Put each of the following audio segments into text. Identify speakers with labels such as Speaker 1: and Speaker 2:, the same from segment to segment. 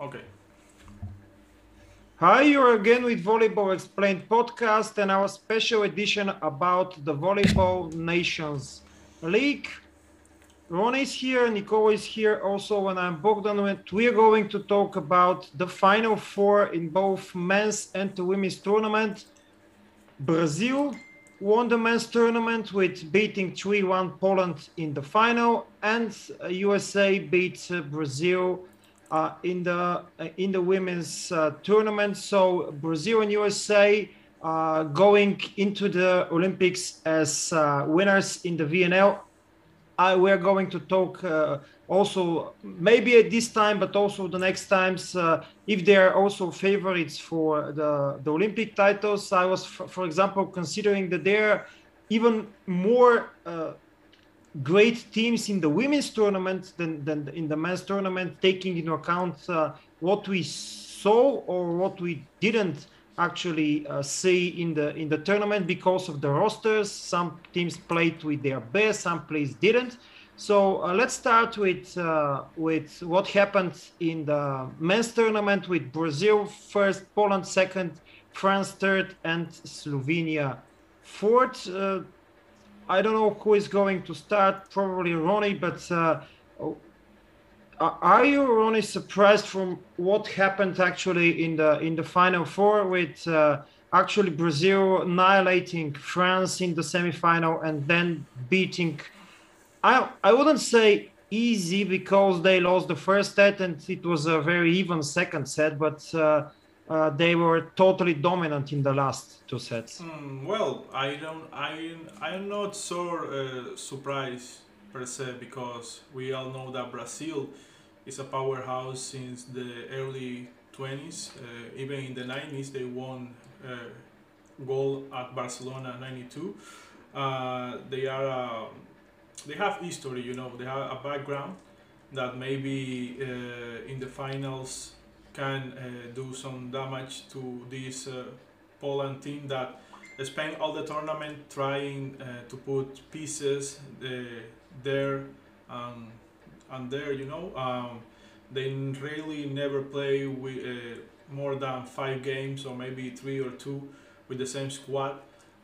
Speaker 1: Okay.
Speaker 2: Hi, you're again with Volleyball Explained podcast and our special edition about the Volleyball Nations League. Ron is here, Nicole is here also, and I'm Bogdan. We are going to talk about the final four in both men's and women's tournament. Brazil won the men's tournament with beating 3-1 Poland in the final, and uh, USA beat uh, Brazil uh, in the uh, in the women's uh, tournament. So Brazil and USA going into the Olympics as winners in the VNL. we're going to talk also maybe at this time, but also the next times if they are also favorites for the the Olympic titles. I was, for example, considering that they're even more great teams in the women's tournament than, than in the men's tournament, taking into account uh, what we saw or what we didn't actually uh, see in the in the tournament because of the rosters. Some teams played with their best, some players didn't. So uh, let's start with uh, with what happened in the men's tournament with Brazil first, Poland second, France third, and Slovenia fourth. Uh, I don't know who is going to start. Probably Ronnie, but uh, are you Ronnie surprised from what happened actually in the in the final four with uh, actually Brazil annihilating France in the semifinal and then beating? I I wouldn't say easy because they lost the first set and it was a very even second set, but. Uh, uh, they were totally dominant in the last two sets.
Speaker 1: Mm, well, I don't, I, I'm not so uh, surprised per se because we all know that Brazil is a powerhouse since the early 20s. Uh, even in the 90s, they won uh, gold at Barcelona '92. Uh, they are, uh, they have history, you know, they have a background that maybe in the finals can uh, do some damage to this uh, Poland team that spent all the tournament trying uh, to put pieces there um, and there, you know. Um, they really never play with more than five games or maybe three or two with the same squad.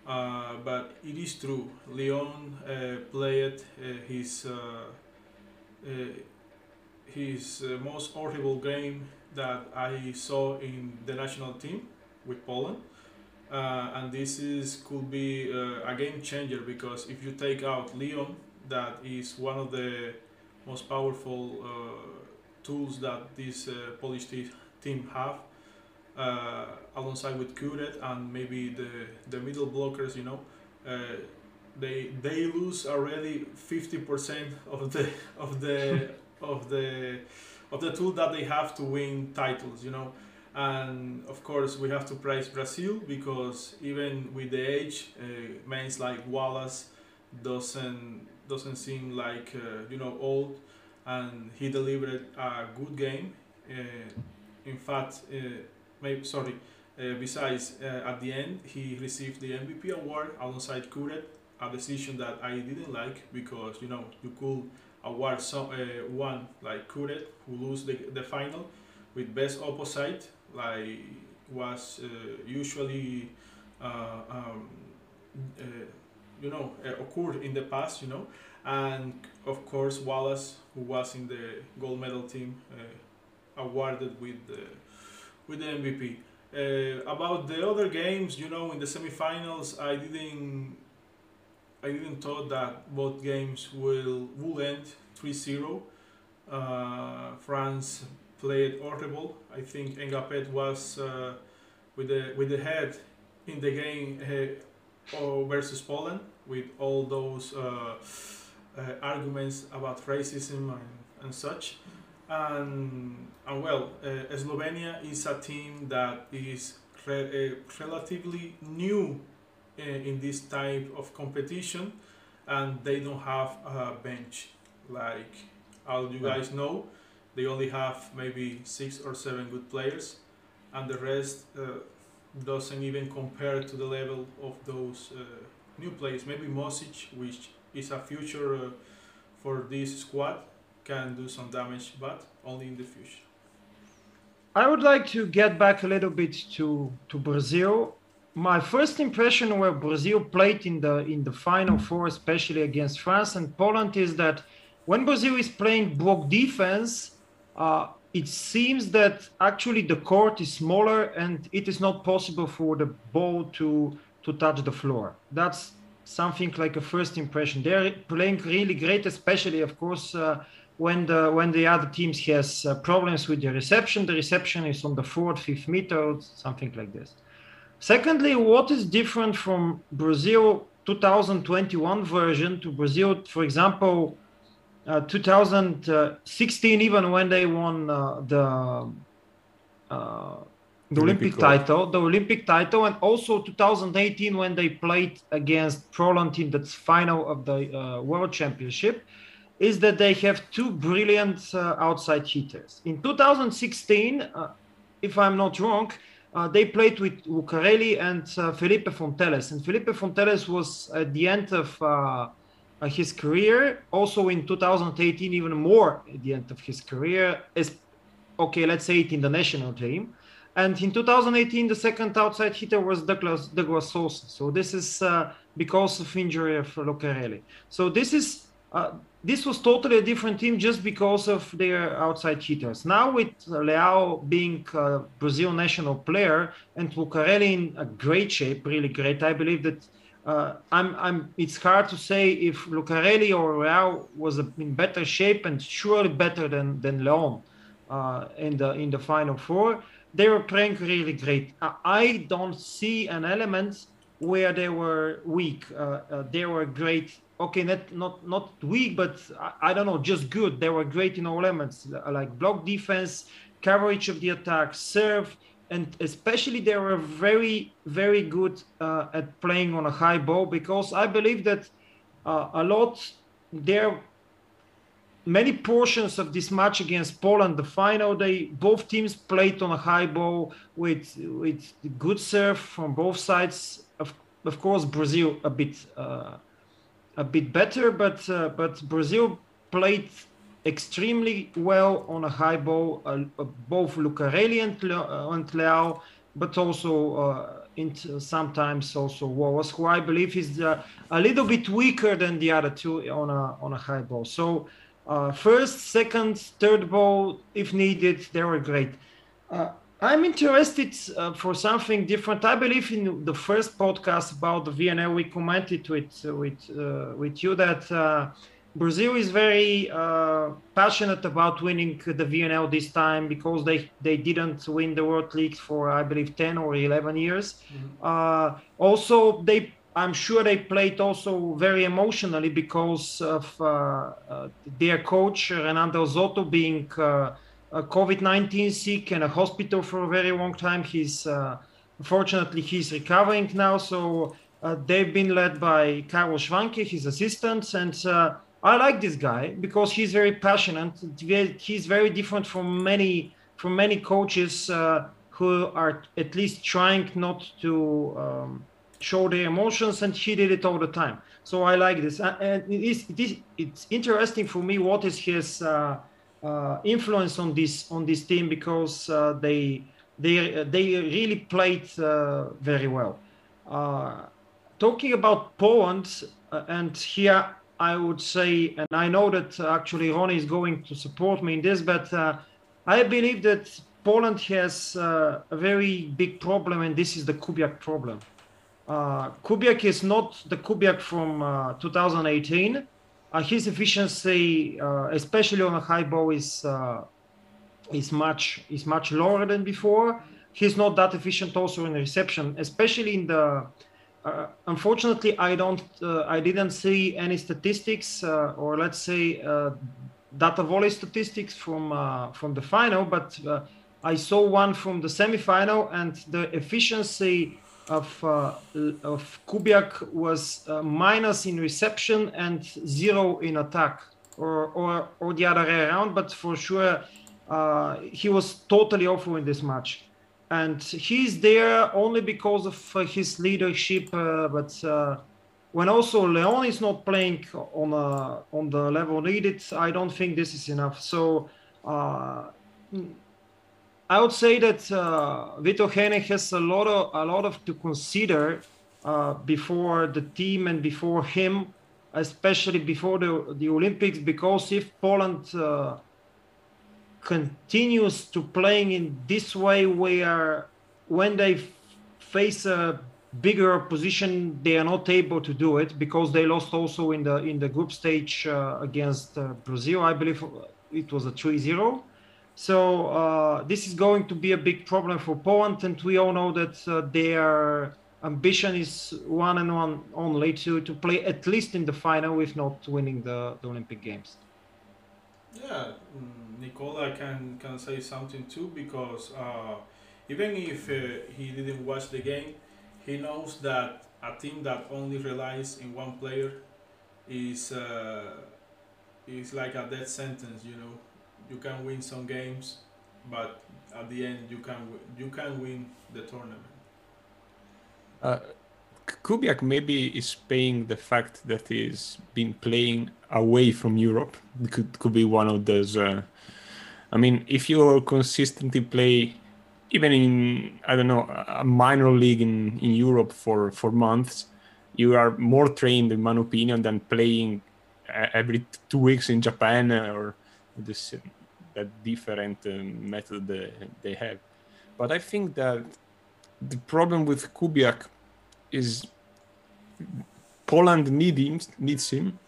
Speaker 1: Uh, but it is true. Leon uh, played uh, his his most horrible game that I saw in the national team with Poland. Uh, and this is could be uh, a game changer because if you take out Leon, that is one of the most powerful uh, tools that this uh, Polish team have, uh, alongside with Kurek and maybe the the middle blockers, you know, uh, they they lose already fifty percent of the of the of the of the tool that they have to win titles, you know. And of course, we have to praise Brazil because even with the age, uh, men like Wallace doesn't doesn't seem like uh, you know old, and he delivered a good game. Uh, in fact, uh, maybe sorry. Uh, besides, uh, at the end, he received the MVP award alongside Kurek, a decision that I didn't like because you know you could award some, uh, one like Kurek who lose the, the final with best opposite like was uh, usually uh, um, uh, you know uh, occurred in the past you know? And of course Wallace who was in the gold medal team uh, awarded with the with the MVP about the other games you know in the semifinals I didn't I didn't thought that both games will will end 3-0. Uh, France played horrible. I think Ngapet was uh, with the with the head in the game uh, versus Poland with all those uh, uh, arguments about racism and, and such. And, and well, Slovenia is a team that is re relatively new in this type of competition and they don't have a bench like all you guys know they only have maybe six or seven good players and the rest uh, doesn't even compare to the level of those uh, new players. Maybe Mosic which is a future uh, for this squad can do some damage but only in the future.
Speaker 2: I would like to get back a little bit to to Brazil. My first impression where Brazil played in the in the final four, especially against France and Poland, is that when Brazil is playing block defense, uh, it seems that actually the court is smaller and it is not possible for the ball to to touch the floor. That's something like a first impression. They're playing really great, especially of course uh, when the when the other teams has uh, problems with the reception. The reception is on the fourth, fifth meter, something like this. Secondly, what is different from Brazil 2021 version to Brazil, for example, uh, 2016, even when they won uh, the uh, the Olympic, Olympic title, the Olympic title, and also 2018 when they played against Poland in the final of the uh, World Championship, is that they have two brilliant uh, outside hitters. In 2016, uh, if I'm not wrong, uh, they played with Lucarelli and uh, Felipe Fonteles, and Felipe Fonteles was at the end of uh, his career, also in 2018, even more at the end of his career. Is okay, let's say it in the national team and in 2018, the second outside hitter was Douglas, Douglas Souza. So this is uh, because of injury of Lucarelli. So this is uh, this was totally a different team just because of their outside hitters. Now with Leal being a Brazil national player and Lucarelli in a great shape, really great, I believe that uh, I'm, I'm, it's hard to say if Lucarelli or Leal was in better shape and surely better than, than Leon uh, in, the, in the final four they were playing really great. I don't see an element where they were weak. Uh, uh, they were great. Okay, not not not weak, but I, I, don't know, just good. They were great in all elements, like block defense, coverage of the attack, serve, and especially they were very very good uh, at playing on a high ball because I believe that uh, a lot there many portions of this match against Poland, the final, they both teams played on a high ball with with good serve from both sides. Of, of course, Brazil a bit uh, a bit better, but uh, but Brazil played extremely well on a high ball. Uh, uh both Lucarelli and, Le- and Leal, but also. Uh, into sometimes also Wallace, who I believe is uh, a little bit weaker than the other two on a on a high ball. So uh, first, second, third ball, if needed, they were great. Uh, I'm interested uh, for something different. I believe in the first podcast about the VNL, we commented with with uh, with you that uh, Brazil is very uh, passionate about winning the VNL this time because they they didn't win the World League for I believe 10 or 11 years. Mm-hmm. also, they I'm sure they played also very emotionally because of uh, uh, their coach Renato Zotto being uh, COVID-19 sick and a hospital for a very long time. He's fortunately he's recovering now, so they've been led by Carlos Schwanke, his assistant, and I like this guy because he's very passionate. He's very different from many from many coaches uh, who are at least trying not to um, show their emotions. And he did it all the time. So i like this. And it is, it is it's interesting for me what is his uh, uh, influence on this on this team because uh, they they they really played uh, very well uh, talking about poland uh, and here i would say and i know that actually ronnie is going to support me in this but i believe that poland has a very big problem and this is the kubiak problem Kubiak is not the Kubiak from uh, 2018. Uh, his efficiency, uh, especially on a high ball, is uh, is much is much lower than before. He's not that efficient also in reception, especially in the. Uh, unfortunately, I don't. I didn't see any statistics, or let's say, data volley statistics from from the final, but I saw one from the semifinal, and the efficiency of, uh, of Kubiak was uh, minus in reception and zero in attack, or, or, or the other way around, but for sure uh, he was totally awful in this match. And he's there only because of uh, his leadership, uh, but uh, when also Leon is not playing on, a, on the level needed, I don't think this is enough. So I would say that uh, Vital Heynen has a lot of a lot of to consider uh, before the team and before him, especially before the the Olympics, because if Poland uh, continues to playing in this way, where when they face a bigger opposition, they are not able to do it because they lost also in the in the group stage uh, against uh, Brazil. I believe it was a 3-0 so uh, this is going to be a big problem for Poland, and we all know that uh, their ambition is one and one only to, to play at least in the final, if not winning the, the Olympic Games.
Speaker 1: Yeah, mm, Nicola can can say something too because uh, even if uh, he didn't watch the game, he knows that a team that only relies in one player is uh, is like a death sentence. You know, you can win some games, but at the end you can you can win the tournament.
Speaker 3: Uh, Kubiak maybe is paying the fact that he's been playing away from Europe. It could could be one of those. Uh, I mean, if you consistently play, even in I don't know a minor league in in Europe for for months, you are more trained, in my opinion, than playing uh, every two weeks in Japan or this that different um, method they, they have. But I think that the problem with Kubiak is Poland need him, needs him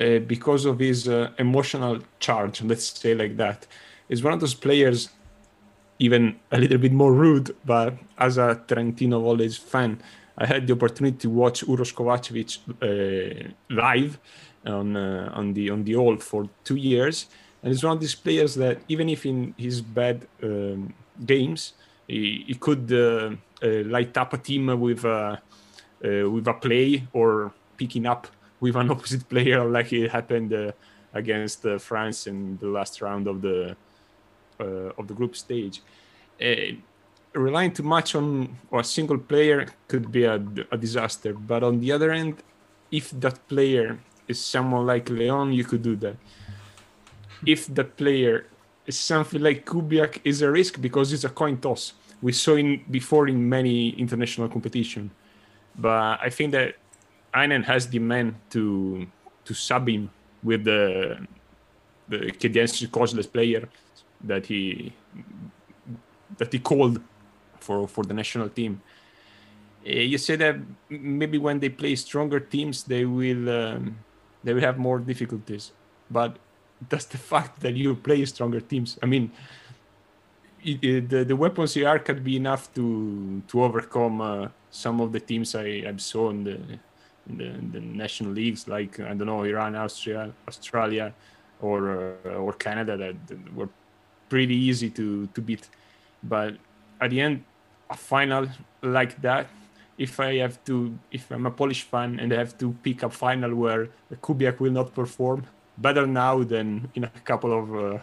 Speaker 3: uh, because of his uh, emotional charge. Let's say like that. He's one of those players, even a little bit more rude. But as a Trentino Volley fan, I had the opportunity to watch Uroš Kovacevic uh, live on uh, on the on the old for two years, and he's one of these players that even if in his bad um, games he, he could uh, uh, light up a team with a uh, with a play or picking up with an opposite player like it happened uh, against uh, France in the last round of the of the group stage relying too much on a single player could be a, a, disaster. But on the other end, if that player is someone like Leon, you could do that if the player is something like Kubiak is a risk because it's a coin toss. We saw in before in many international competition, but I think that Heynen has the man to to sub him with the the Canadiensis causeless player that he that he called for for the national team. Uh, you say that maybe when they play stronger teams, they will um, they will have more difficulties, but that's the fact that you play stronger teams. I mean, it, it, the, the weapons here could be enough to to overcome uh, some of the teams I, I saw in the, in the, in the national leagues, like I don't know Iran, Austria, Australia, or uh, or Canada that, that, were pretty easy to to beat. But at the end, a final like that, if I have to, if I'm a Polish fan and I have to pick a final where Kubiak will not perform, better now than in a couple of, uh,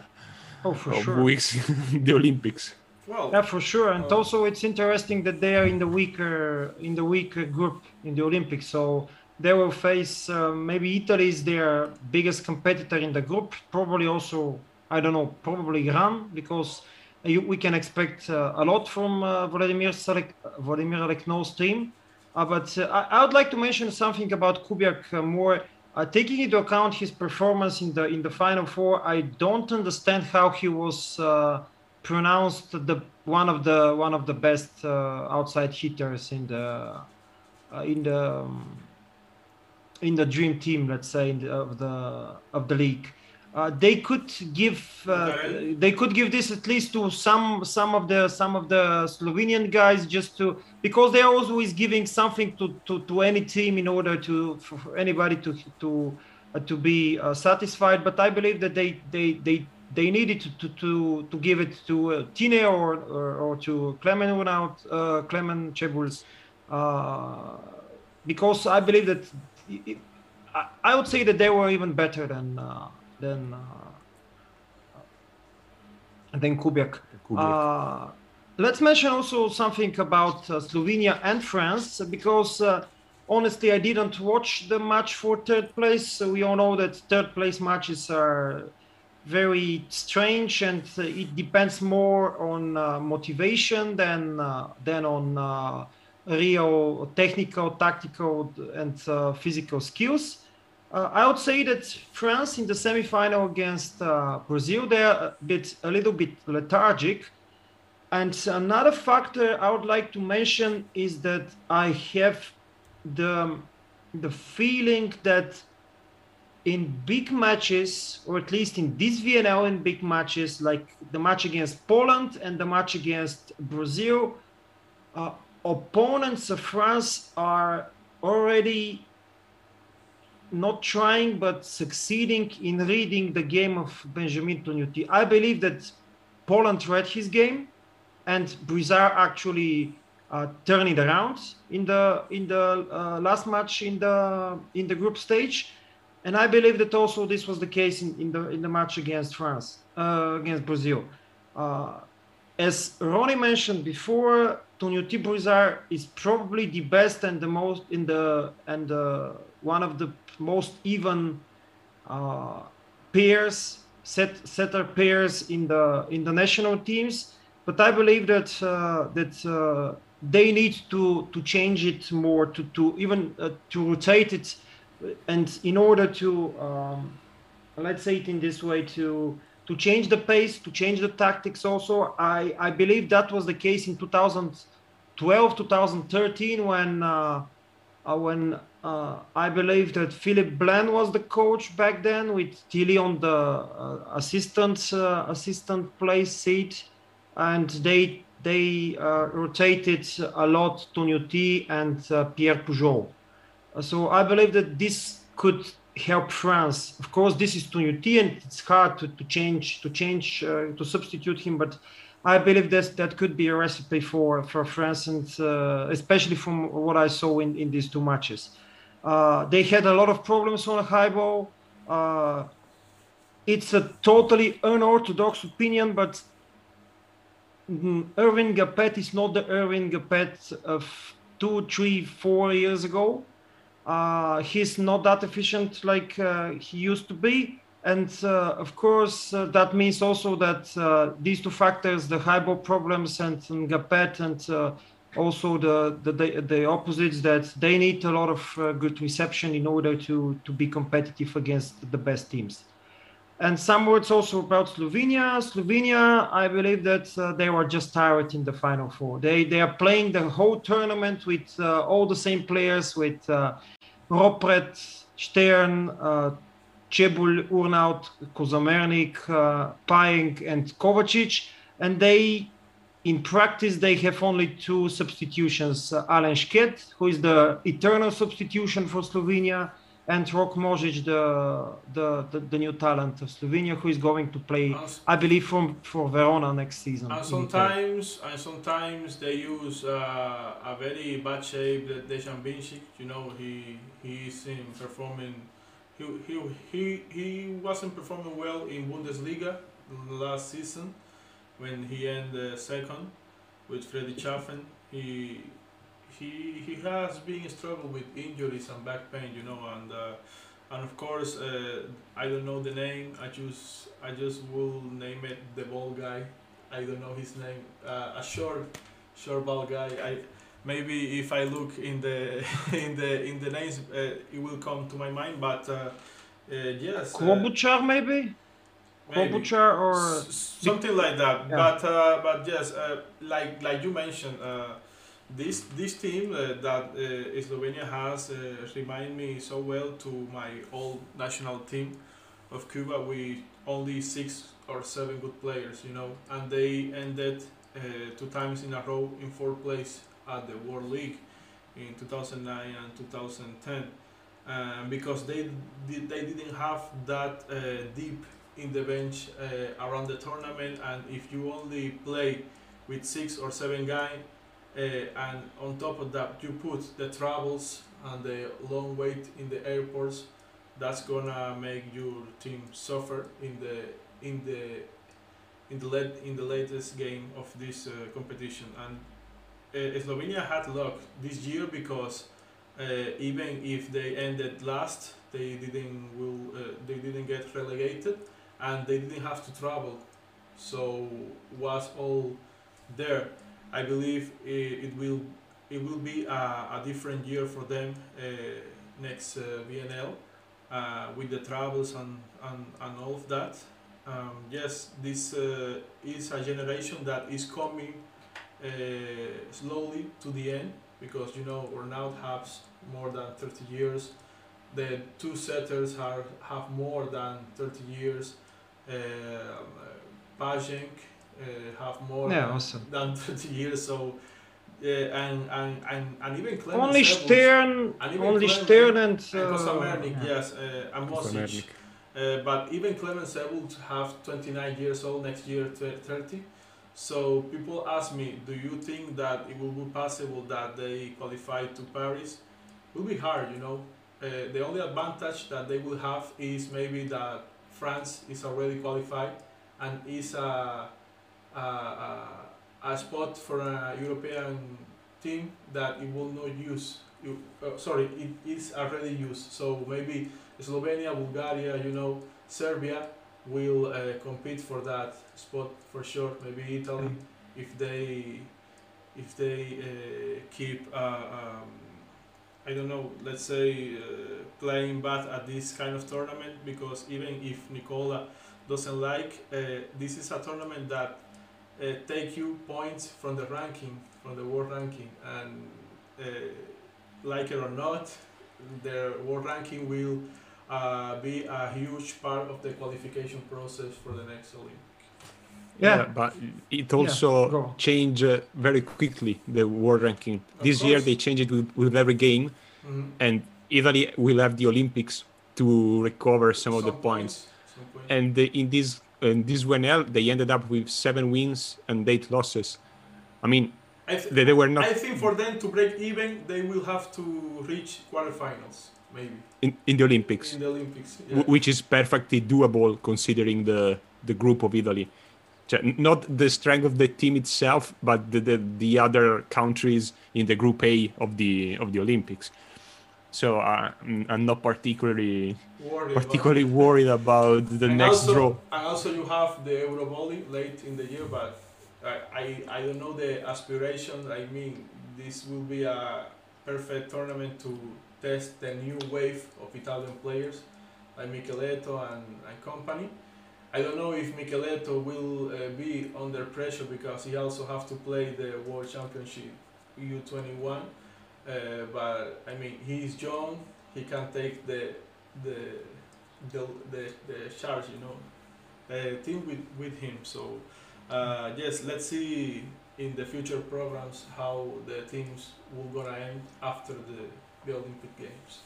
Speaker 3: oh, for of sure. weeks the Olympics.
Speaker 2: Well, yeah, for sure, and uh, also it's interesting that they are in the weaker in the weaker group in the Olympics, so they will face uh, maybe Italy is their biggest competitor in the group. Probably also I don't know, probably Iran because we can expect uh, a lot from uh, Vladimir Salek, Vladimir Alekno's team. Uh, but uh, I, I, would like to mention something about Kubiak more uh, taking into account his performance in the in the final four, I don't understand how he was uh, pronounced the one of the one of the best uh, outside hitters in the uh, in the um, in the dream team, let's say, the, of the of the league uh, they could give uh, they could give this at least to some some of the some of the Slovenian guys just to because they are always giving something to, to, to any team in order to for anybody to to uh, to be uh, satisfied. But I believe that they they they they needed to to to, to give it to uh, Tine or, or, or to Clement without uh, Clement Cebuls uh, because I believe that it, I, I would say that they were even better than. Uh, than uh, than Kubiak. Uh, let's mention also something about uh, Slovenia and France because honestly, I didn't watch the match for third place. So we all know that third place matches are very strange, and it depends more on uh, motivation than uh, than on uh, real technical, tactical, and uh, physical skills. I would say that France in the semi-final against Brazil, they're a bit a little bit lethargic. And another factor I would like to mention is that I have the the feeling that in big matches, or at least in this VNL in big matches, like the match against Poland and the match against Brazil, uh, opponents of France are already not trying but succeeding in reading the game of Benjamin Toniutti. I believe that Poland read his game and Brizard actually uh, turned it around in the in the uh, last match in the in the group stage and I believe that also this was the case in, in the in the match against France, uh, against Brazil. Uh, as Ronnie mentioned before, Toniutti Brizard is probably the best and the most in the and uh, one of the most even uh, pairs set setter pairs in the in the national teams. But I believe that uh, that uh, they need to to change it more to to even to rotate it and in order to um, let's say it in this way to to change the pace to change the tactics also. I i believe that was the case in 2012 2013 when uh, uh, when uh, i believe that philippe blain was the coach back then with tillie on the uh, assistant uh, assistant place seat. And they they uh, rotated a lot Toniutti and Pierre Pujol. So I believe that this could help France. Of course, this is Toniutti, and it's hard to, to change to change uh, to substitute him. But I believe that that could be a recipe for for France, and uh, especially from what I saw in, in these two matches. Uh, they had a lot of problems on a high ball. Uh, it's a totally unorthodox opinion, but mm, Earvin Ngapet is not the Earvin Ngapet of two, three, four years ago uh, he's not that efficient like uh, he used to be. And uh, of course, uh, that means also that uh, these two factors, the high ball problems and, Ngapet and uh, also the, the, the, the, opposites, that they need a lot of good reception in order to, to be competitive against the best teams. And some words also about Slovenia. Slovenia, I believe that uh, they were just tired in the final four. They they are playing the whole tournament with uh, all the same players, with uh, Ropret, Stern, uh, Čebulj, Urnaut, Kozamernik, uh, and Kovacic, and they. In practice, they have only two substitutions: uh, Alen Šket, who is the eternal substitution for Slovenia, and Rok Možić, the, the, the, the, new talent of Slovenia, who is going to play, I believe, from for Verona next season.
Speaker 1: And sometimes, and sometimes they use uh, a very bad shape that Dejan Vinčić. You know, he he is in performing. He, he, he, he wasn't performing well in Bundesliga last season when he ended second with Friedrichshafen. He he he has been struggling with injuries and back pain, you know, and uh, and of course uh, I don't know the name. I just I just will name it the ball guy. I don't know his name. Uh, a short short ball guy. I maybe if I look in the in the in the names, uh, it will come to my mind. But uh, uh, yes.
Speaker 2: Klobuchar maybe. Klobuchar or
Speaker 1: S- something like that. Yeah. But but yes, like like you mentioned this this team uh, that uh, Slovenia has uh, remind me so well to my old national team of Cuba with only six or seven good players, you know, and they ended uh, two times in a row in fourth place at the World League in 2009 and 2010, um, because they did, they didn't have that uh, deep in the bench uh, around the tournament, and if you only play with six or seven guys uh, and on top of that you put the travels and the long wait in the airports. That's gonna make your team suffer in the in the in the late, in the latest game of this uh, competition. And uh, Slovenia had luck this year because uh, even if they ended last they didn't will uh, they didn't get relegated and they didn't have to travel, so was all there. I believe it, will it will be a, a different year for them uh, next uh, VNL uh, with the travels and, and, and all of that. Um, yes, this is a generation that is coming slowly to the end because you know Renault has more than 30 years. The two setters are, have more than 30 years. Uh, Pajenk uh, have more
Speaker 2: Yeah,
Speaker 1: than,
Speaker 2: awesome.
Speaker 1: than 30 years. So, uh, and, and, and, and even Clemens
Speaker 2: Only
Speaker 1: Evans
Speaker 2: Stern,
Speaker 1: And even
Speaker 2: only
Speaker 1: Clemens-
Speaker 2: Stern and.
Speaker 1: and
Speaker 2: Uh,
Speaker 1: Kozamernik,
Speaker 2: yeah.
Speaker 1: yes, uh, and Mosic. Uh, but even Clemens Evans have 29 years old next year, 30. So people ask me, do you think that it will be possible that they qualify to Paris? It will be hard, you know. Uh, the only advantage that they will have is maybe that France is already qualified and is a, a, spot for a European team that it will not use. You, uh, sorry, it is already used. So maybe Slovenia, Bulgaria, you know, Serbia will uh, compete for that spot for sure. Maybe Italy, if they if they uh, keep uh, um, I don't know, let's say uh, playing bad at this kind of tournament because even if Nicola doesn't like, uh, this is a tournament that uh, take you points from the ranking, from the world ranking, and uh, like it or not, the world ranking will uh, be a huge part of the qualification process for the next Olympics.
Speaker 2: Yeah.
Speaker 3: but it also
Speaker 2: go.
Speaker 3: changed uh, very quickly the world ranking.
Speaker 1: Of
Speaker 3: this year they changed it with, with every game,
Speaker 1: Mhm.
Speaker 3: and Italy will have the Olympics to recover some, of the points.
Speaker 1: some points.
Speaker 3: And the, in this in this VNL, they ended up with seven wins and eight losses. I mean,
Speaker 1: I, th-
Speaker 3: they, they were not
Speaker 1: I think for them to break even, they will have to reach quarterfinals, maybe
Speaker 3: in, in the Olympics.
Speaker 1: in the Olympics. Yeah.
Speaker 3: w- which is perfectly doable considering the the group of Italy. Not the strength of the team itself, but the, the, the other countries in the group A of the of the Olympics. So mm, I'm not particularly
Speaker 1: Worried about-
Speaker 3: particularly worried about the
Speaker 1: and
Speaker 3: next
Speaker 1: also,
Speaker 3: draw.
Speaker 1: And also, you have the Eurovolley late in the year, but I, I, I don't know the aspiration. I mean, this will be a perfect tournament to test the new wave of Italian players like Michieletto and, and company. I don't know if Michieletto will uh, be under pressure because he also have to play the World Championship U21. Uh, but I mean, he is young. He can take the the the the, the charge, you know, uh, team with with him. So uh, yes, let's see in the future programs how the teams will gonna end after the, the Olympic Games.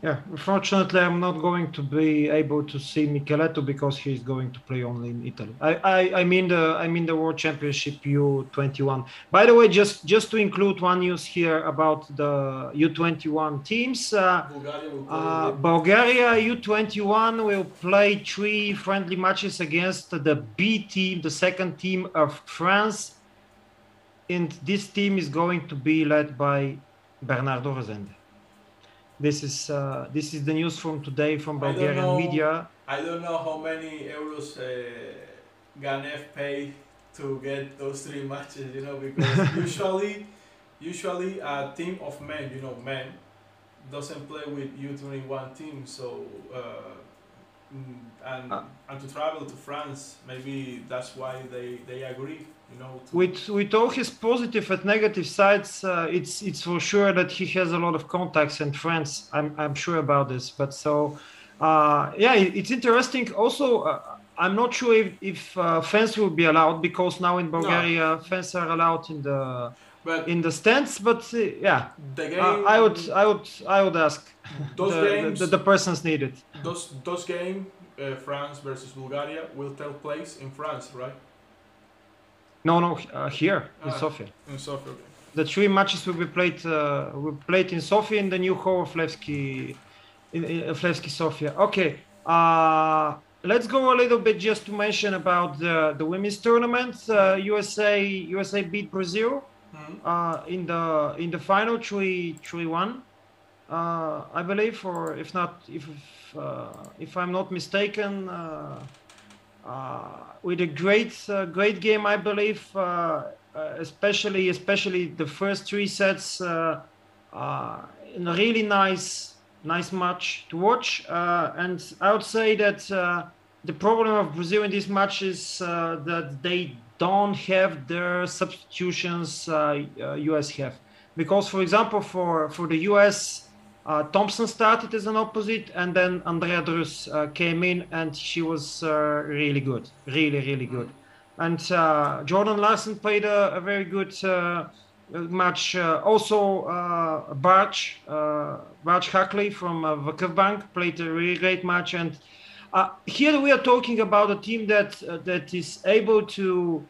Speaker 2: Yeah, unfortunately, I'm not going to be able to see Michieletto because he's going to play only in Italy. I, I, I mean the I mean the World Championship U21. By the way, just just to include one news here about the U21 teams. Uh,
Speaker 1: Bulgaria
Speaker 2: uh, Bulgaria U21 will play three friendly matches against the B team, the second team of France. And this team is going to be led by Bernardo Rezende. This is uh, this is the news from today from
Speaker 1: I
Speaker 2: Bulgarian
Speaker 1: know.
Speaker 2: media.
Speaker 1: I don't know how many euros uh, Ganev paid to get those three matches, you know, because usually, usually a team of men, you know, men, doesn't play with U21 team, so uh, mm, and
Speaker 2: Uh.
Speaker 1: and to travel to France, maybe that's why they they agree, you know.
Speaker 2: With with all his positive and negative sides, uh, it's it's for sure that he has a lot of contacts and friends. I'm I'm sure about this. But so, uh, yeah, it- it's interesting. Also, uh, I'm not sure if if uh, fans will be allowed because now in Bulgaria fans are allowed in the
Speaker 1: but
Speaker 2: in the stands. But uh, yeah,
Speaker 1: the game,
Speaker 2: I would I would I would ask
Speaker 1: those
Speaker 2: the, the,
Speaker 1: games,
Speaker 2: the, the persons needed.
Speaker 1: those those game, uh, France versus Bulgaria will take place in France, right?
Speaker 2: No, no, uh, here in
Speaker 1: Ah.
Speaker 2: Sofia.
Speaker 1: In Sofia. okay.
Speaker 2: the three matches will be played uh, will be played in Sofia in the new hall of Levski in, in Levski Sofia. Okay, uh, let's go a little bit just to mention about the the women's tournament. Uh, USA USA beat Brazil
Speaker 1: Mhm.
Speaker 2: uh, in the in the final three three one, uh, I believe, or if not if uh, if I'm not mistaken. Uh, with a great great game, I believe. especially especially the first three sets in a really nice nice match to watch. Uh, and I would say that uh, the problem of Brazil in this match is uh, that they don't have their substitutions US have. Because, for example, for, for the US, uh, Thompson started as an opposite, and then Andrea Drews uh, came in, and she was uh, really good, really, really good. And Jordan Larson played a, a very good match. Uh, also, uh, Bartsch, uh, Bartsch-Hackley from uh, played a really great match. And uh, here we are talking about a team that uh, that is able to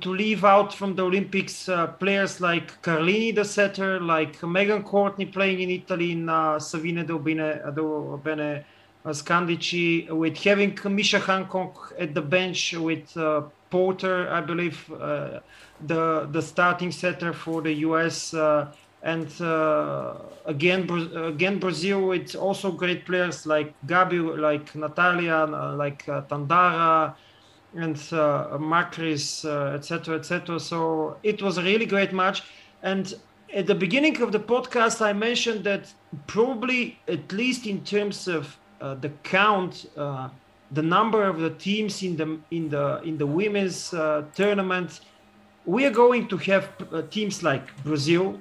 Speaker 2: to leave out from the Olympics uh, players like Carlini, the setter, like Megan Courtney playing in Italy in uh, Savino Del Bene, Del Bene Scandicci, with having Micha Hancock at the bench with Poulter, I believe the the starting setter for the US. Uh, and uh, again, again, Brazil. with also great players like Gabi, like Natalia, uh, like Tandara, and Macris, etc., etc. So it was a really great match. And at the beginning of the podcast, I mentioned that probably, at least in terms of uh, the count, uh, the number of the teams in the in the in the women's uh, tournament we are going to have uh, teams like Brazil,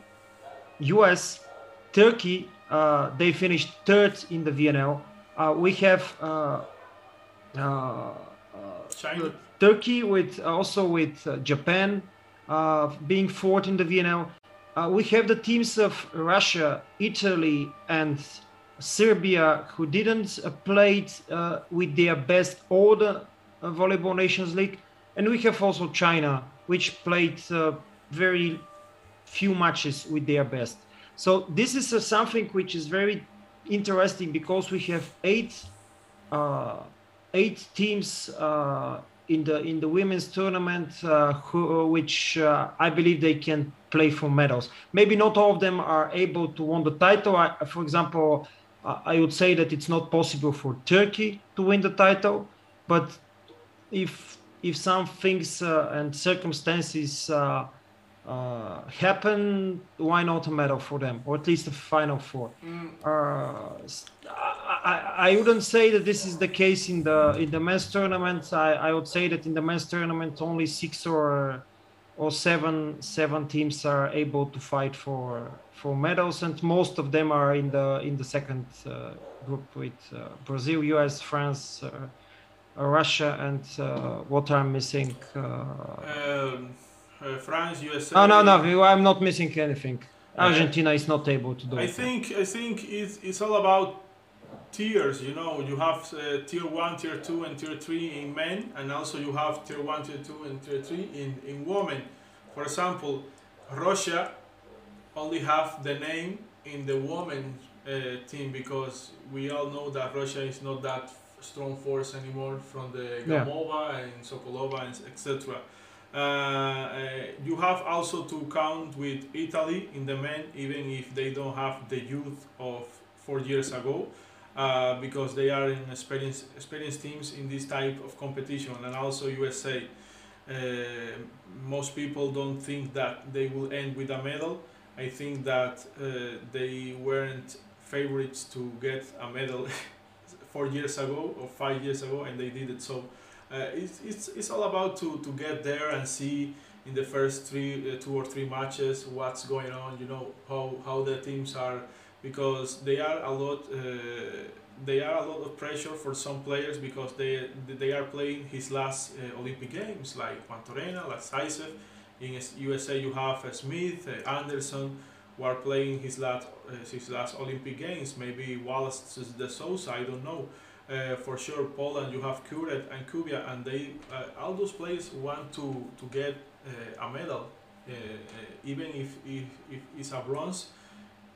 Speaker 2: US, Turkey. Uh, they finished third in the VNL. Uh, we have uh, uh, uh, Turkey with also with Japan being fourth in the VNL. we have the teams of Russia, Italy, and Serbia who didn't play with their best the volleyball nations league, and we have also China which played uh, very few matches with their best. So this is uh, something which is very interesting because we have eight uh, eight teams uh, in the in the women's tournament uh, who, which uh, I believe they can play for medals. Maybe not all of them are able to win the title. I, for example, I would say that it's not possible for Turkey to win the title, but if if some things uh, and circumstances uh, uh, happen, why not a medal for them, or at least a final four? Mm. I, I wouldn't say that this is the case in the in the men's tournament. I, I would say that in the men's tournament, only six or or seven seven teams are able to fight for for medals, and most of them are in the in the second uh, group with uh, Brazil, U.S., France, uh, Russia and uh, what I'm missing. Uh,
Speaker 1: um, uh, France, USA.
Speaker 2: Oh no, no, I'm not missing anything. Argentina is not able to do
Speaker 1: I
Speaker 2: it.
Speaker 1: think I think it's, it's all about tiers. You know, you have uh, tier one, tier two, and tier three in men, and also you have tier one, tier two, and tier three in in women. For example, Russia only have the name in the women uh, team because we all know that Russia is not that strong force anymore from the Gamova yeah. and Sokolova and etc. Uh, uh, you have also to count with Italy in the men, even if they don't have the youth of four years ago, uh, because they are in experienced, teams in this type of competition, and also USA. Uh, most people don't think that they will end with a medal. I think that uh, they weren't favorites to get a medal four years ago or five years ago, and they did it. So uh, it's, it's, it's all about to, to get there and see in the first three, uh, two or three matches what's going on. You know how how the teams are because they are a lot. Uh, they are a lot of pressure for some players because they they are playing his last uh, Olympic games like Juantorena, like Zaitsev. In USA, you have uh, Smith, uh, Anderson, who are playing his last uh, his last Olympic Games. Maybe Wallace de Souza, I don't know. Uh, for sure, Poland, you have Kurek and Kubia, and they all those players want to to get a medal, even if, if if it's a bronze,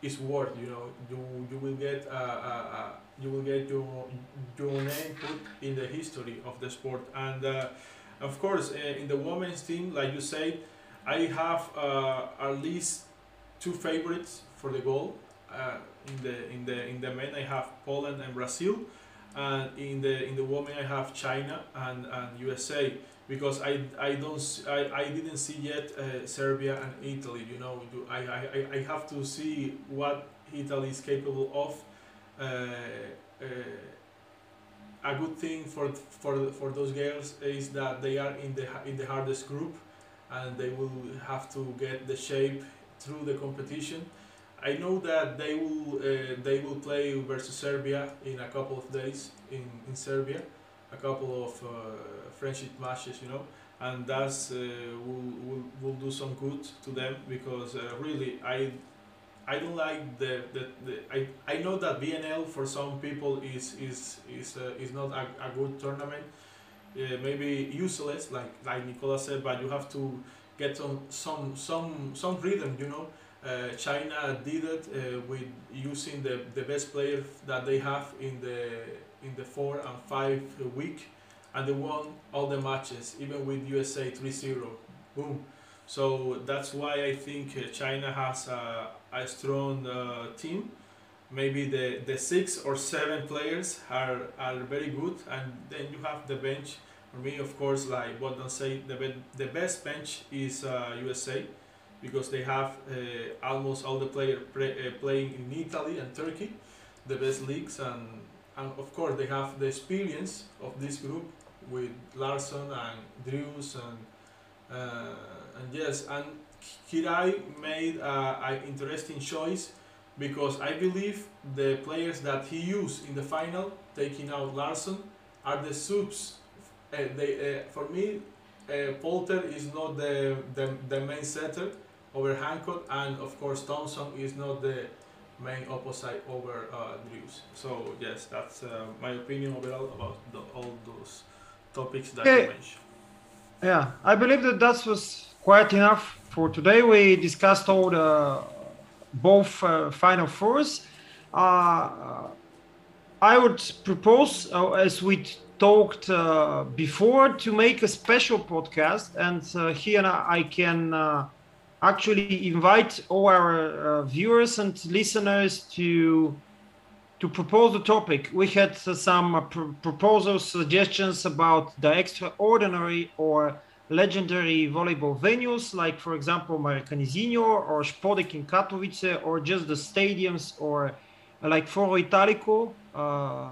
Speaker 1: it's worth. You know, you you will get a, a, a you will get your your name put in the history of the sport, and uh, of course, uh, in the women's team, like you say, I have uh, at least two favorites for the goal. Uh, in the in the in the men, I have Poland and Brazil. and in the in the women I have China and, and USA because I, I don't I, I didn't see yet uh, Serbia and Italy. You know, I, I- I have to see what Italy is capable of. Uh, uh, a good thing for for for those girls is that they are in the in the hardest group, and they will have to get the shape through the competition. I know that they will uh, they will play versus Serbia in a couple of days in, in Serbia, a couple of uh, friendship matches, you know, and that's uh, will, will will do some good to them because uh, really I I don't like the, the, the I, I know that VNL for some people is is is uh, is not a, a good tournament, uh, maybe useless like like Nicola said, but you have to get some some some some rhythm, you know. Uh, China did it uh, with using the, the best player that they have in the in the four and five week, and they won all the matches, even with USA 3-0. Boom. So that's why I think uh, China has a, a strong uh, team. Maybe the, the six or seven players are, are very good, and then you have the bench. For me, of course, like Bogdan say, the, be- the best bench is uh, USA because they have uh, almost all the players uh, playing in Italy and Turkey, the best leagues, and, and of course they have the experience of this group with Larson and Drews and uh, and yes, and Kiraly made an interesting choice because I believe the players that he used in the final, taking out Larson, are the subs. Uh, they, uh, for me, uh, Poulter is not the, the, the main setter over Hancock, and of course Thompson is not the main opposite over uh, Drews. So yes, that's uh, my opinion overall about the, all those topics that
Speaker 2: Okay.
Speaker 1: you mentioned.
Speaker 2: Yeah, I believe that that was quite enough for today. We discussed all the both uh, final fours. Uh, I would propose, uh, as we talked uh, before, to make a special podcast, and uh, here I can uh, actually invite all our uh, viewers and listeners to to propose the topic. We had uh, some uh, pr- proposals, suggestions about the extraordinary or legendary volleyball venues, like, for example, Maracanãzinho or Spodek in Katowice, or just the stadiums, or uh, like Foro Italico, uh,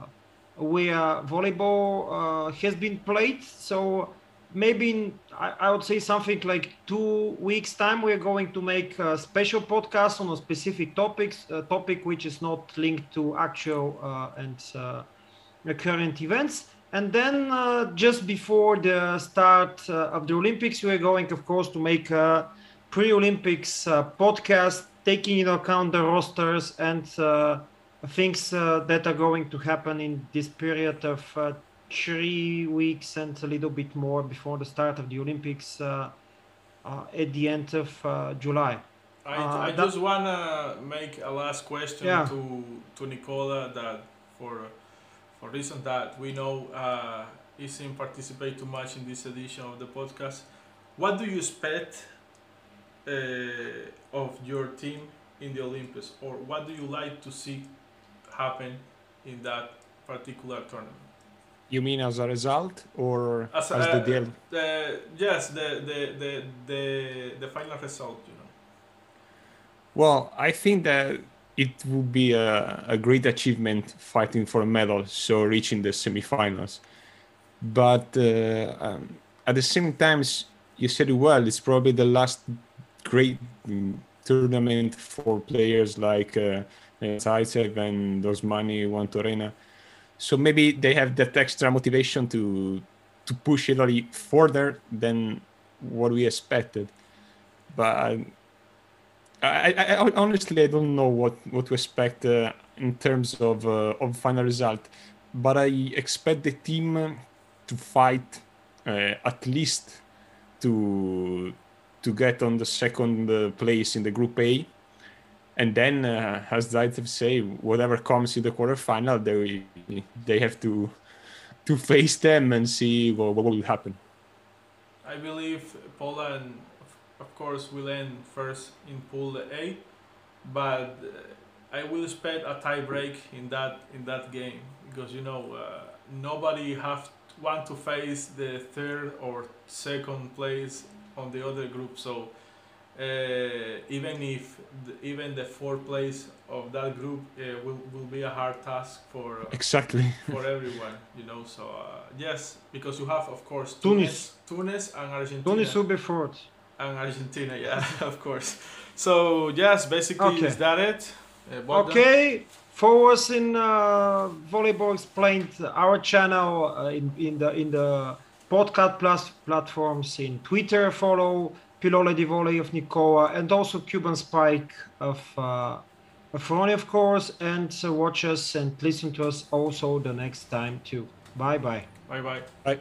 Speaker 2: where volleyball uh, has been played. So maybe I, I would say something like two weeks time we're going to make a special podcast on a specific topics a topic which is not linked to actual uh, and uh, current events. And then uh, just before the start uh, of the olympics we're going of course to make a pre-olympics uh, podcast taking into account the rosters and uh, things that are going to happen in this period of three weeks and a little bit more before the start of the Olympics uh, uh, at the end of uh, July.
Speaker 1: I, I
Speaker 2: that-
Speaker 1: just wanna make a last question
Speaker 2: Yeah.
Speaker 1: to to Nicola that for for reason that we know uh, he didn't participate too much in this edition of the podcast. What do you expect uh, of your team in the Olympics, or what do you like to see happen in that particular tournament?
Speaker 3: You mean as a result or
Speaker 1: As
Speaker 3: as,
Speaker 1: a-
Speaker 3: the deal?
Speaker 1: The yes, the the the the, the final result, you know.
Speaker 3: Well, I think that it would be a, a great achievement fighting for a medal, so reaching the semifinals. But uh, um, at the same time, you said it well. It's probably the last great mm, tournament for players like uh, Zaitsev and Dosmani, Juantorena. So maybe they have that extra motivation to to push Italy further than what we expected. But I, I, I honestly I don't know what what to expect uh, in terms of uh, of final result, but I expect the team to fight uh, at least to to get on the second uh, place in the group A, and then uh, as Zaitsev say, whatever comes in the quarterfinal, they they have to to face them and see what, what will happen.
Speaker 1: I believe Poland, of- course, will end first in Pool A, but uh, I will expect a tie break in that in that game because you know uh, nobody have want to face the third or second place on the other group. So even if the, even the fourth place of that group uh, will, will be a hard task for uh,
Speaker 3: Exactly.
Speaker 1: for everyone, you know. So uh, yes, because you have of course
Speaker 2: Tunis.
Speaker 1: Tunis, Tunis and Argentina,
Speaker 2: Tunis will be fourth.
Speaker 1: and Argentina, yeah, of course. So yes, basically
Speaker 2: Okay.
Speaker 1: is that it? Uh, Bogdan?
Speaker 2: Okay, for us in uh, Volleyball Explained, our channel uh, in, in the in the podcast plus platforms in Twitter, follow Pillole di Volley of Nicola and also Cuban Spike of uh, of Ronnie, of course, and uh, watch us and listen to us also the next time too. Bye bye.
Speaker 1: Bye bye.
Speaker 3: Right.